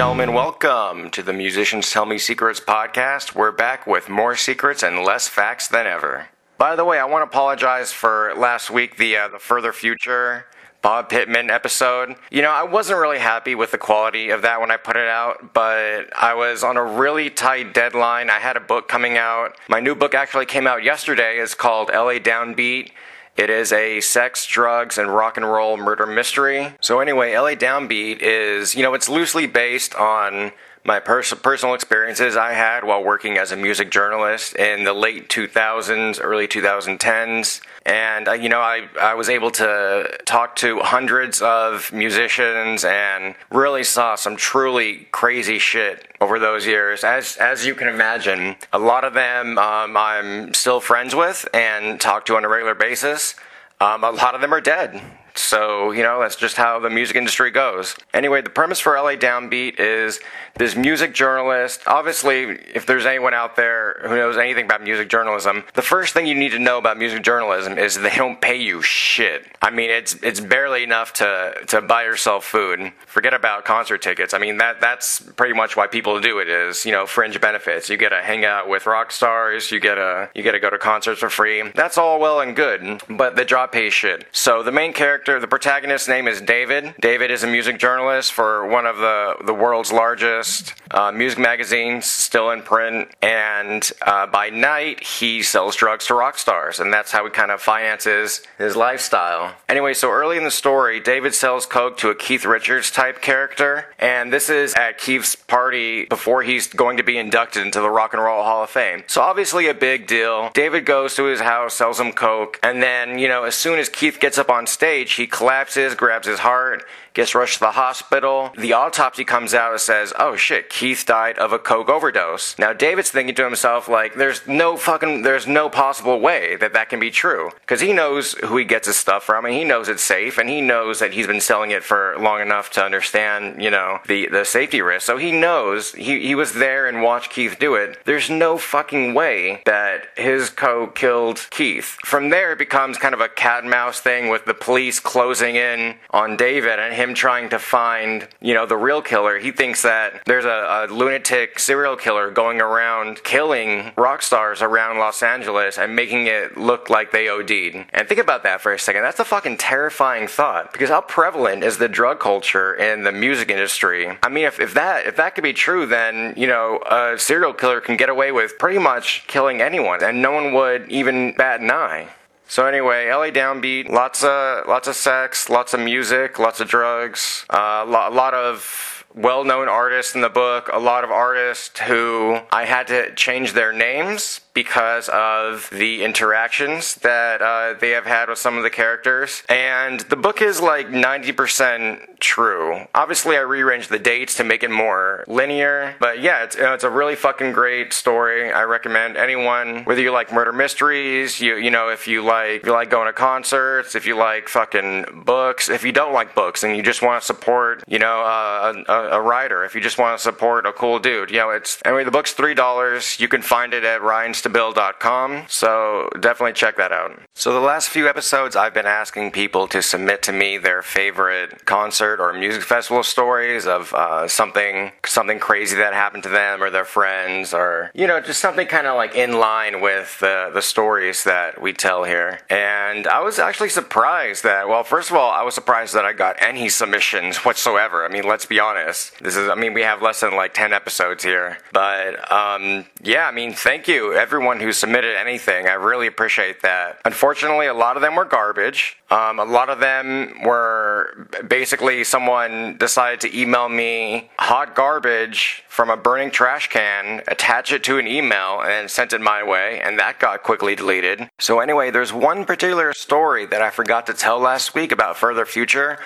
gentlemen, welcome to the Musicians Tell Me Secrets podcast. We're back with more secrets and less facts than ever. By the way, I want to apologize for last week, the uh, the further future Bob Pittman episode. You know, I wasn't really happy with the quality of that when I put it out, but I was on a really tight deadline. I had a book coming out. My new book actually came out yesterday. It's called LA Downbeat. It is a sex, drugs, and rock and roll murder mystery. So, anyway, LA Downbeat is, you know, it's loosely based on my pers- personal experiences I had while working as a music journalist in the late 2000s, early 2010s. And, uh, you know, I, I was able to talk to hundreds of musicians and really saw some truly crazy shit over those years. As, as you can imagine, a lot of them um, I'm still friends with and talk to on a regular basis. Um, a lot of them are dead. So, you know, that's just how the music industry goes. Anyway, the premise for LA Downbeat is this music journalist. Obviously, if there's anyone out there who knows anything about music journalism, the first thing you need to know about music journalism is they don't pay you shit. I mean, it's it's barely enough to to buy yourself food. Forget about concert tickets. I mean, that that's pretty much why people do it is, you know, fringe benefits. You get to hang out with rock stars, you get to you get to go to concerts for free. That's all well and good, but the job pays shit. So, the main character character, the protagonist's name is David. David is a music journalist for one of the, the world's largest uh, music magazines, still in print. And uh, by night, he sells drugs to rock stars, and that's how he kind of finances his lifestyle. Anyway, so early in the story, David sells coke to a Keith Richards type character, and this is at Keith's party before he's going to be inducted into the Rock and Roll Hall of Fame. So obviously a big deal. David goes to his house, sells him coke, and then, you know, as soon as Keith gets up on stage, he collapses, grabs his heart, gets rushed to the hospital. The autopsy comes out and says, oh shit, Keith died of a coke overdose. Now David's thinking to himself, like, there's no fucking, there's no possible way that that can be true. Because he knows who he gets his stuff from, and he knows it's safe, and he knows that he's been selling it for long enough to understand, you know, the, the safety risk. So he knows, he, he was there and watched Keith do it. There's no fucking way that his coke killed Keith. From there, it becomes kind of a cat and mouse thing with the police closing in on David and him trying to find, you know, the real killer. He thinks that there's a, a lunatic serial killer going around killing rock stars around Los Angeles and making it look like they OD'd. And think about that for a second. That's a fucking terrifying thought because how prevalent is the drug culture in the music industry? I mean, if, if that if that could be true, then you know, a serial killer can get away with pretty much killing anyone, and no one would even bat an eye. So anyway, LA Downbeat, lots of lots of sex, lots of music, lots of drugs, uh, a lot of well-known artists in the book, a lot of artists who I had to change their names because of the interactions that uh, they have had with some of the characters. And the book is like 90% true. Obviously, I rearranged the dates to make it more linear. But yeah, it's, you know, it's a really fucking great story. I recommend anyone, whether you like murder mysteries, you you know, if you like if you like going to concerts, if you like fucking books, if you don't like books and you just want to support, you know, uh, a, a writer, if you just want to support a cool dude, you know, it's anyway. The book's three dollars. You can find it at Ryan's bill.com, so definitely check that out. So, the last few episodes, I've been asking people to submit to me their favorite concert or music festival stories of uh, something something crazy that happened to them or their friends, or you know, just something kind of like in line with the the stories that we tell here. And I was actually surprised that, well, first of all, I was surprised that I got any submissions whatsoever. I mean, let's be honest. This is, I mean, we have less than like 10 episodes here. But um, yeah, I mean, thank you, everyone who submitted anything. I really appreciate that. Unfortunately, a lot of them were garbage. Um, a lot of them were basically someone decided to email me hot garbage from a burning trash can, attach it to an email, and sent it my way, and that got quickly deleted. So, anyway, there's one particular story that I forgot to tell last week about Further Future,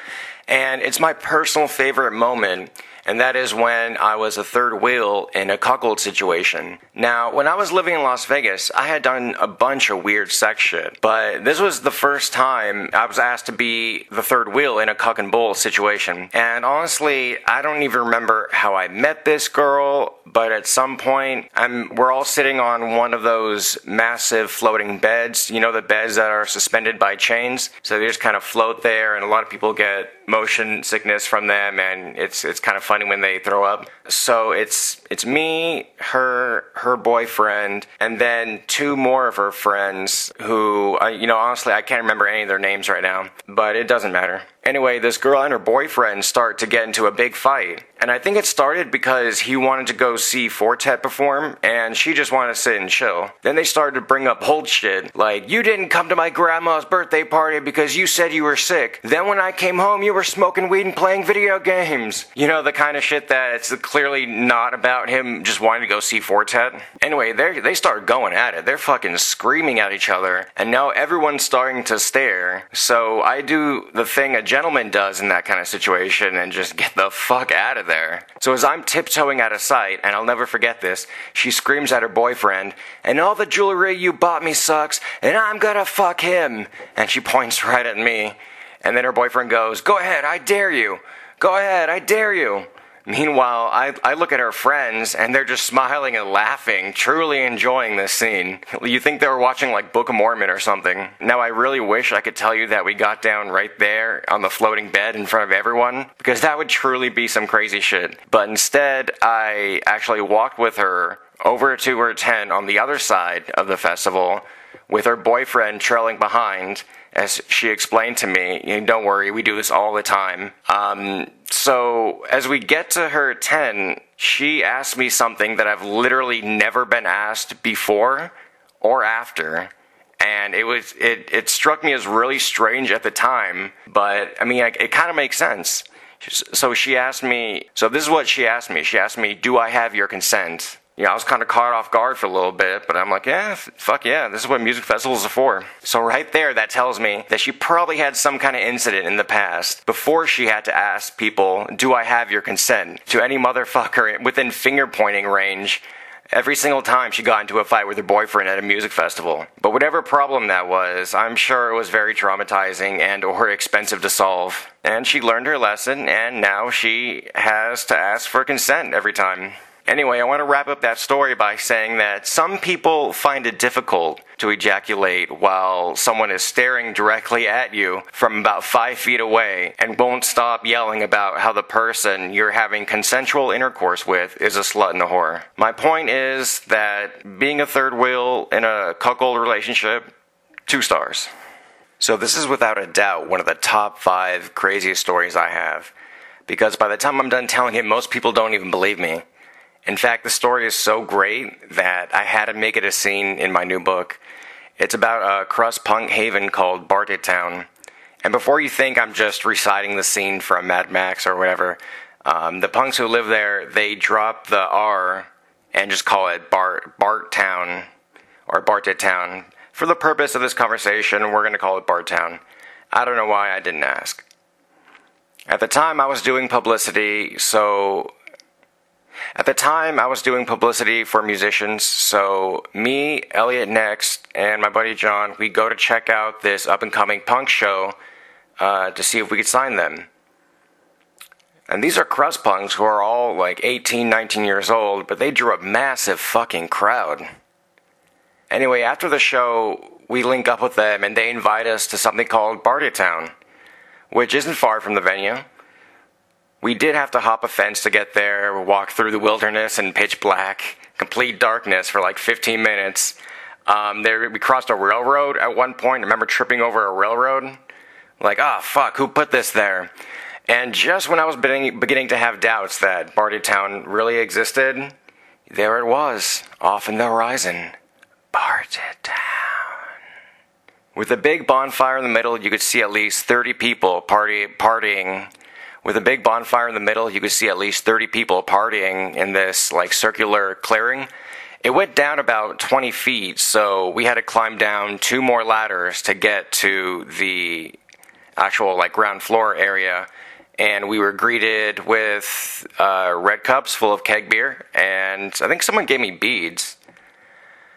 and it's my personal favorite moment and that is when I was a third wheel in a cuckold situation. Now, when I was living in Las Vegas, I had done a bunch of weird sex shit, but this was the first time I was asked to be the third wheel in a cuck and bull situation. And honestly, I don't even remember how I met this girl, but at some point, I'm, we're all sitting on one of those massive floating beds, you know, the beds that are suspended by chains. So they just kind of float there, and a lot of people get motion sickness from them, and it's, it's kind of funny when they throw up. So it's it's me, her, her boyfriend, and then two more of her friends who, you know, honestly, I can't remember any of their names right now, but it doesn't matter. Anyway, this girl and her boyfriend start to get into a big fight. And I think it started because he wanted to go see Four Tet perform, and she just wanted to sit and chill. Then they started to bring up old shit, like, you didn't come to my grandma's birthday party because you said you were sick. Then when I came home, you were smoking weed and playing video games. You know, the kind of shit that it's clearly not about him just wanting to go see Four Tet. Anyway, they start going at it. They're fucking screaming at each other, and now everyone's starting to stare. So I do the thing a gentleman does in that kind of situation and just get the fuck out of there. So as I'm tiptoeing out of sight, and I'll never forget this, she screams at her boyfriend, and all the jewelry you bought me sucks, and I'm gonna fuck him. And she points right at me. And then her boyfriend goes, Go ahead, I dare you. Go ahead, I dare you. Meanwhile, I, I look at her friends and they're just smiling and laughing, truly enjoying this scene. You think they were watching like Book of Mormon or something. Now, I really wish I could tell you that we got down right there on the floating bed in front of everyone, because that would truly be some crazy shit. But instead, I actually walked with her over to her tent on the other side of the festival with her boyfriend trailing behind as she explained to me, you know, don't worry, we do this all the time. Um, so as we get to her 10, she asked me something that I've literally never been asked before or after. And it was it, it struck me as really strange at the time, but I mean, it, it kind of makes sense. So she asked me, so this is what she asked me. She asked me, Do I have your consent? You know, I was kind of caught off guard for a little bit, but I'm like, yeah, fuck yeah, this is what music festivals are for. So right there, that tells me that she probably had some kind of incident in the past before she had to ask people, do I have your consent? To any motherfucker within finger pointing range every single time she got into a fight with her boyfriend at a music festival. But whatever problem that was, I'm sure it was very traumatizing and or expensive to solve. And she learned her lesson and now she has to ask for consent every time. Anyway, I want to wrap up that story by saying that some people find it difficult to ejaculate while someone is staring directly at you from about five feet away and won't stop yelling about how the person you're having consensual intercourse with is a slut and a whore. My point is that being a third wheel in a cuckold relationship, two stars. So, this is without a doubt one of the top five craziest stories I have. Because by the time I'm done telling it, most people don't even believe me. In fact, the story is so great that I had to make it a scene in my new book. It's about a crust punk haven called Bartertown. And before you think I'm just reciting the scene from Mad Max or whatever, um, the punks who live there, they drop the R and just call it Bart, Bart Town or Bartertown. For the purpose of this conversation, we're going to call it Bartown. I don't know why I didn't ask. At the time, I was doing publicity, so at the time, I was doing publicity for musicians, so me, Elliot Next, and my buddy John, we go to check out this up and coming punk show uh, to see if we could sign them. And these are crust punks who are all like 18, 19 years old, but they drew a massive fucking crowd. Anyway, after the show, we link up with them and they invite us to something called Bartertown, which isn't far from the venue. We did have to hop a fence to get there, walk through the wilderness in pitch black, complete darkness for like 15 minutes. Um, there, we crossed a railroad at one point. I remember tripping over a railroad. Like, ah, oh, fuck, who put this there? And just when I was beginning, beginning to have doubts that Bartertown really existed, there it was, off in the horizon. Bartertown. With a big bonfire in the middle, you could see at least 30 people party, partying with a big bonfire in the middle, you could see at least 30 people partying in this like circular clearing. It went down about 20 feet, so we had to climb down two more ladders to get to the actual like ground floor area. And we were greeted with uh, red cups full of keg beer, and I think someone gave me beads.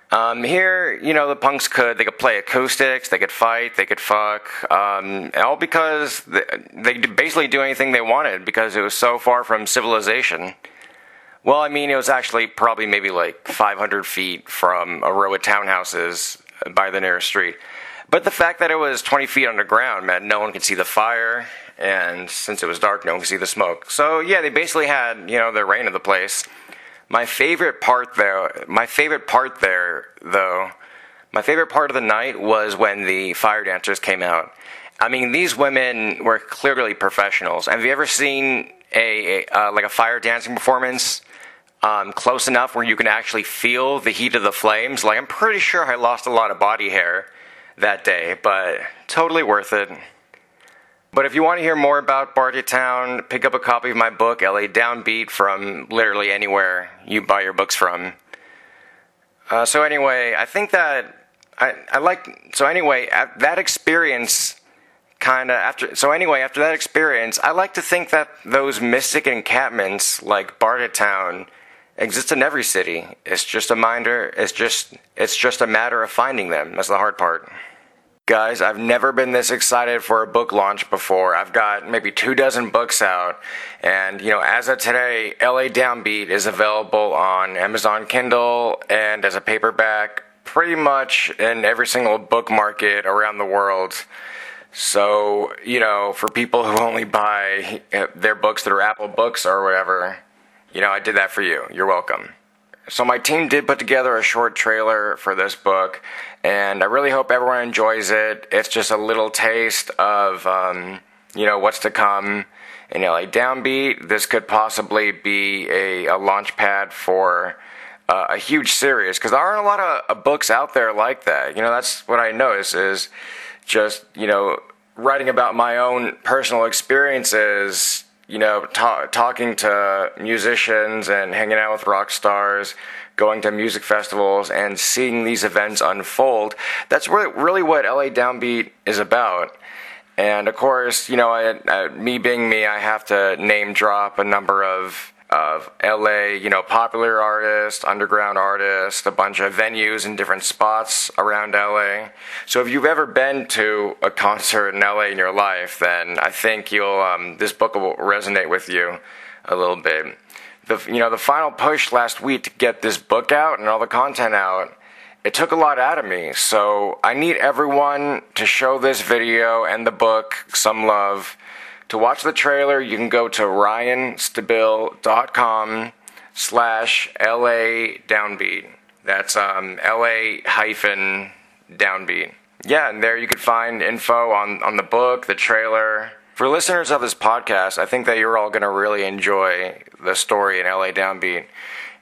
Um, here, you know, the punks could, they could play acoustics, they could fight, they could fuck, um, all because they, they could basically do anything they wanted because it was so far from civilization. Well, I mean, it was actually probably maybe like 500 feet from a row of townhouses by the nearest street. But the fact that it was 20 feet underground meant no one could see the fire, and since it was dark, no one could see the smoke. So yeah, they basically had you know the reign of the place. My favorite part though, my favorite part there though, my favorite part of the night was when the fire dancers came out. I mean, these women were clearly professionals. Have you ever seen a, a uh, like a fire dancing performance um, close enough where you can actually feel the heat of the flames? Like, I'm pretty sure I lost a lot of body hair that day, but totally worth it. But if you want to hear more about Bartytown, pick up a copy of my book, LA Downbeat, from literally anywhere you buy your books from. Uh, so anyway, I think that I, I like. So anyway, that experience kind of after. So anyway, after that experience, I like to think that those mystic encampments like Bartytown exist in every city. It's just a minder. It's just it's just a matter of finding them. That's the hard part. Guys, I've never been this excited for a book launch before. I've got maybe two dozen books out, and you know, as of today, LA Downbeat is available on Amazon Kindle and as a paperback pretty much in every single book market around the world. So, you know, for people who only buy uh, their books through Apple Books or whatever, you know, I did that for you. You're welcome. So, my team did put together a short trailer for this book, and I really hope everyone enjoys it. It's just a little taste of, um, you know, what's to come in LA Downbeat. This could possibly be a, a launch pad for uh, a huge series because there aren't a lot of uh, books out there like that. You know, that's what I notice is just, you know, writing about my own personal experiences you know, ta- talking to musicians and hanging out with rock stars, going to music festivals, and seeing these events unfold. That's really, what LA Downbeat is about. And of course, you know, I, I, me being me, I have to name drop a number of of LA, you know, popular artists, underground artists, a bunch of venues in different spots around LA. So if you've ever been to a concert in LA in your life, then I think you'll um, this book will resonate with you a little bit. The you know the final push last week to get this book out and all the content out. It took a lot out of me, so I need everyone to show this video and the book some love to watch the trailer, you can go to ryanstabil.com slash LA downbeat. That's um, LA hyphen downbeat. Yeah, and there you could find info on, on the book, the trailer. For listeners of this podcast, I think that you're all going to really enjoy the story in LA Downbeat.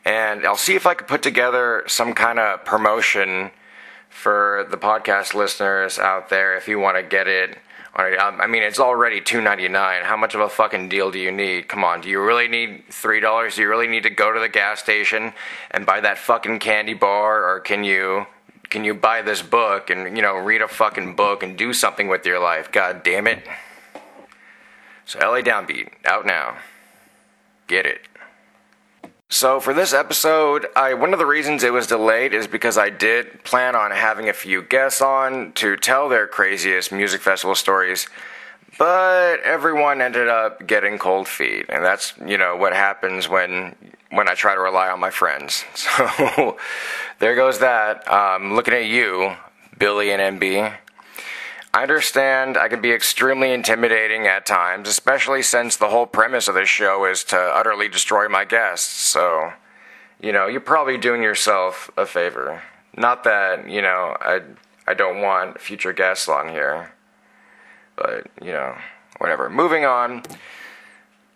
And I'll see if I could put together some kind of promotion for the podcast listeners out there if you want to get it um, I mean, it's already two ninety nine. How much of a fucking deal do you need? Come on, do you really need three dollars? Do you really need to go to the gas station and buy that fucking candy bar, or can you can you buy this book and you know read a fucking book and do something with your life? God damn it! So LA Downbeat out now. Get it. So for this episode, I one of the reasons it was delayed is because I did plan on having a few guests on to tell their craziest music festival stories, but everyone ended up getting cold feet, and that's you know what happens when when I try to rely on my friends. So there goes that. Um, looking at you, Billy and MB. I understand I can be extremely intimidating at times, especially since the whole premise of this show is to utterly destroy my guests. So, you know, you're probably doing yourself a favor. Not that, you know, I I don't want future guests on here. But, you know, whatever. Moving on.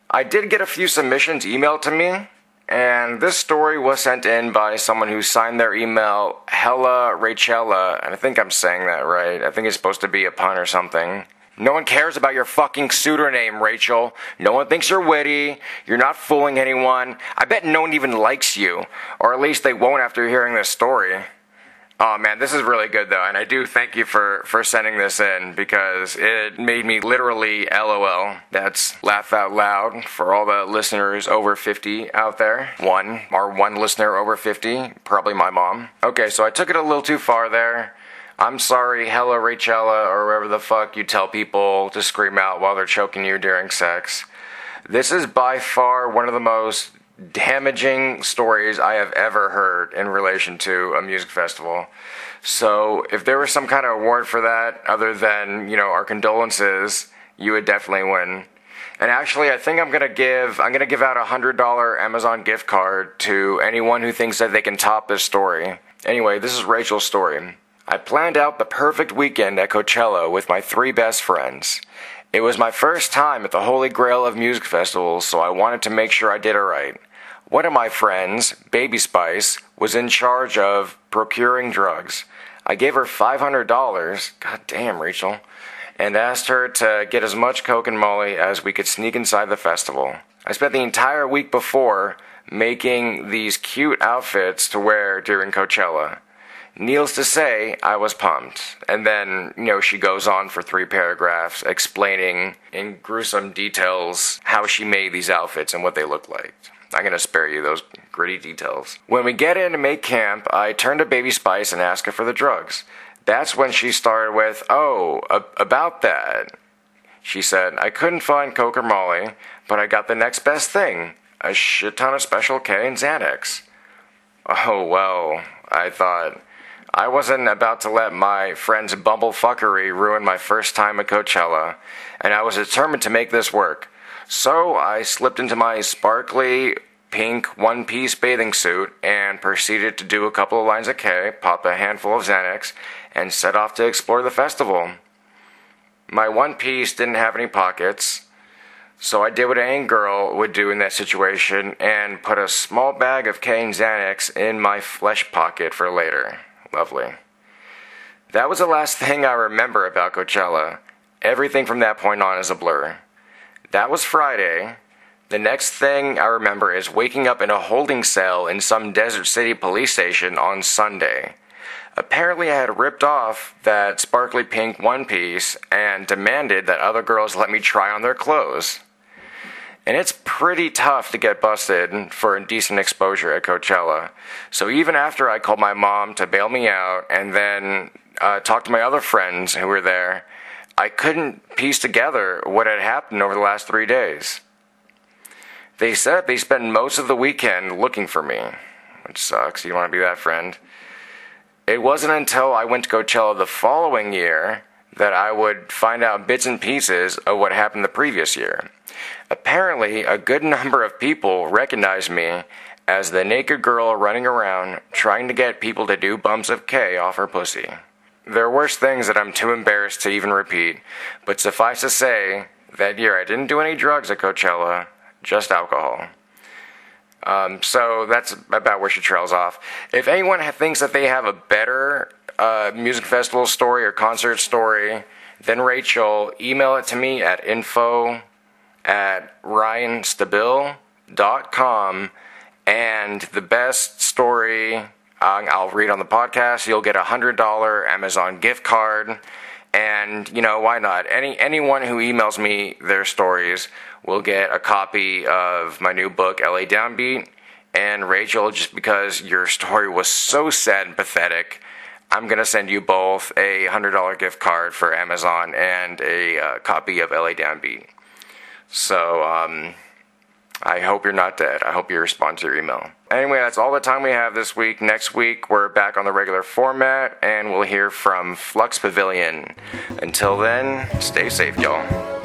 I did get a few submissions emailed to me and this story was sent in by someone who signed their email Hella Rachella, and I think I'm saying that right. I think it's supposed to be a pun or something. No one cares about your fucking pseudonym, Rachel. No one thinks you're witty. You're not fooling anyone. I bet no one even likes you. Or at least they won't after hearing this story. Oh man, this is really good though, and I do thank you for for sending this in because it made me literally LOL. That's laugh out loud for all the listeners over 50 out there. One, our one listener over 50, probably my mom. Okay, so I took it a little too far there. I'm sorry, Hella Rachella, or whatever the fuck you tell people to scream out while they're choking you during sex. This is by far one of the most damaging stories I have ever heard in relation to a music festival. So if there was some kind of award for that, other than you know our condolences, you would definitely win. And actually, I think I'm gonna give I'm gonna give out a hundred dollar Amazon gift card to anyone who thinks that they can top this story. Anyway, this is Rachel's story. I planned out the perfect weekend at Coachella with my three best friends. It was my first time at the holy grail of music festivals, so I wanted to make sure I did it right. One of my friends, Baby Spice, was in charge of procuring drugs. I gave her $500, god damn, Rachel, and asked her to get as much coke and molly as we could sneak inside the festival. I spent the entire week before making these cute outfits to wear during Coachella. Needless to say, I was pumped. And then, you know, she goes on for three paragraphs explaining in gruesome details how she made these outfits and what they look like. I'm gonna spare you those gritty details. When we get in to make camp, I turn to Baby Spice and ask her for the drugs. That's when she started with, Oh, about that. She said, I couldn't find Coke or Molly, but I got the next best thing a shit ton of Special K and Xanax. Oh, well, I thought. I wasn't about to let my friend's bumblefuckery ruin my first time at Coachella, and I was determined to make this work. So I slipped into my sparkly pink one piece bathing suit and proceeded to do a couple of lines of K, pop a handful of Xanax, and set off to explore the festival. My one piece didn't have any pockets, so I did what any girl would do in that situation and put a small bag of K and Xanax in my flesh pocket for later. Lovely. That was the last thing I remember about Coachella. Everything from that point on is a blur. That was Friday. The next thing I remember is waking up in a holding cell in some Desert City police station on Sunday. Apparently, I had ripped off that sparkly pink one piece and demanded that other girls let me try on their clothes. And it's pretty tough to get busted for indecent exposure at Coachella. So even after I called my mom to bail me out and then uh, talked to my other friends who were there, I couldn't piece together what had happened over the last three days. They said they spent most of the weekend looking for me, which sucks. You want to be that friend. It wasn't until I went to Coachella the following year that I would find out bits and pieces of what happened the previous year. Apparently, a good number of people recognized me as the naked girl running around trying to get people to do bumps of K off her pussy. There are worse things that I'm too embarrassed to even repeat, but suffice to say, that year I didn't do any drugs at Coachella, just alcohol. Um, so that's about where she trails off. If anyone thinks that they have a better uh, music festival story or concert story than Rachel, email it to me at info at ryanstabil.com. And the best story I'll read on the podcast, you'll get a $100 Amazon gift card. And, you know, why not? Any Anyone who emails me their stories will get a copy of my new book, LA Downbeat. And Rachel, just because your story was so sad and pathetic, I'm to send you both a $100 gift card for Amazon and a uh, copy of LA Downbeat. So um, I hope you're not dead. I hope you respond to your email. Anyway, that's all the time we have this week. Next week, we're back on the regular format and we'll hear from Flux Pavilion. Until then, stay safe, y'all.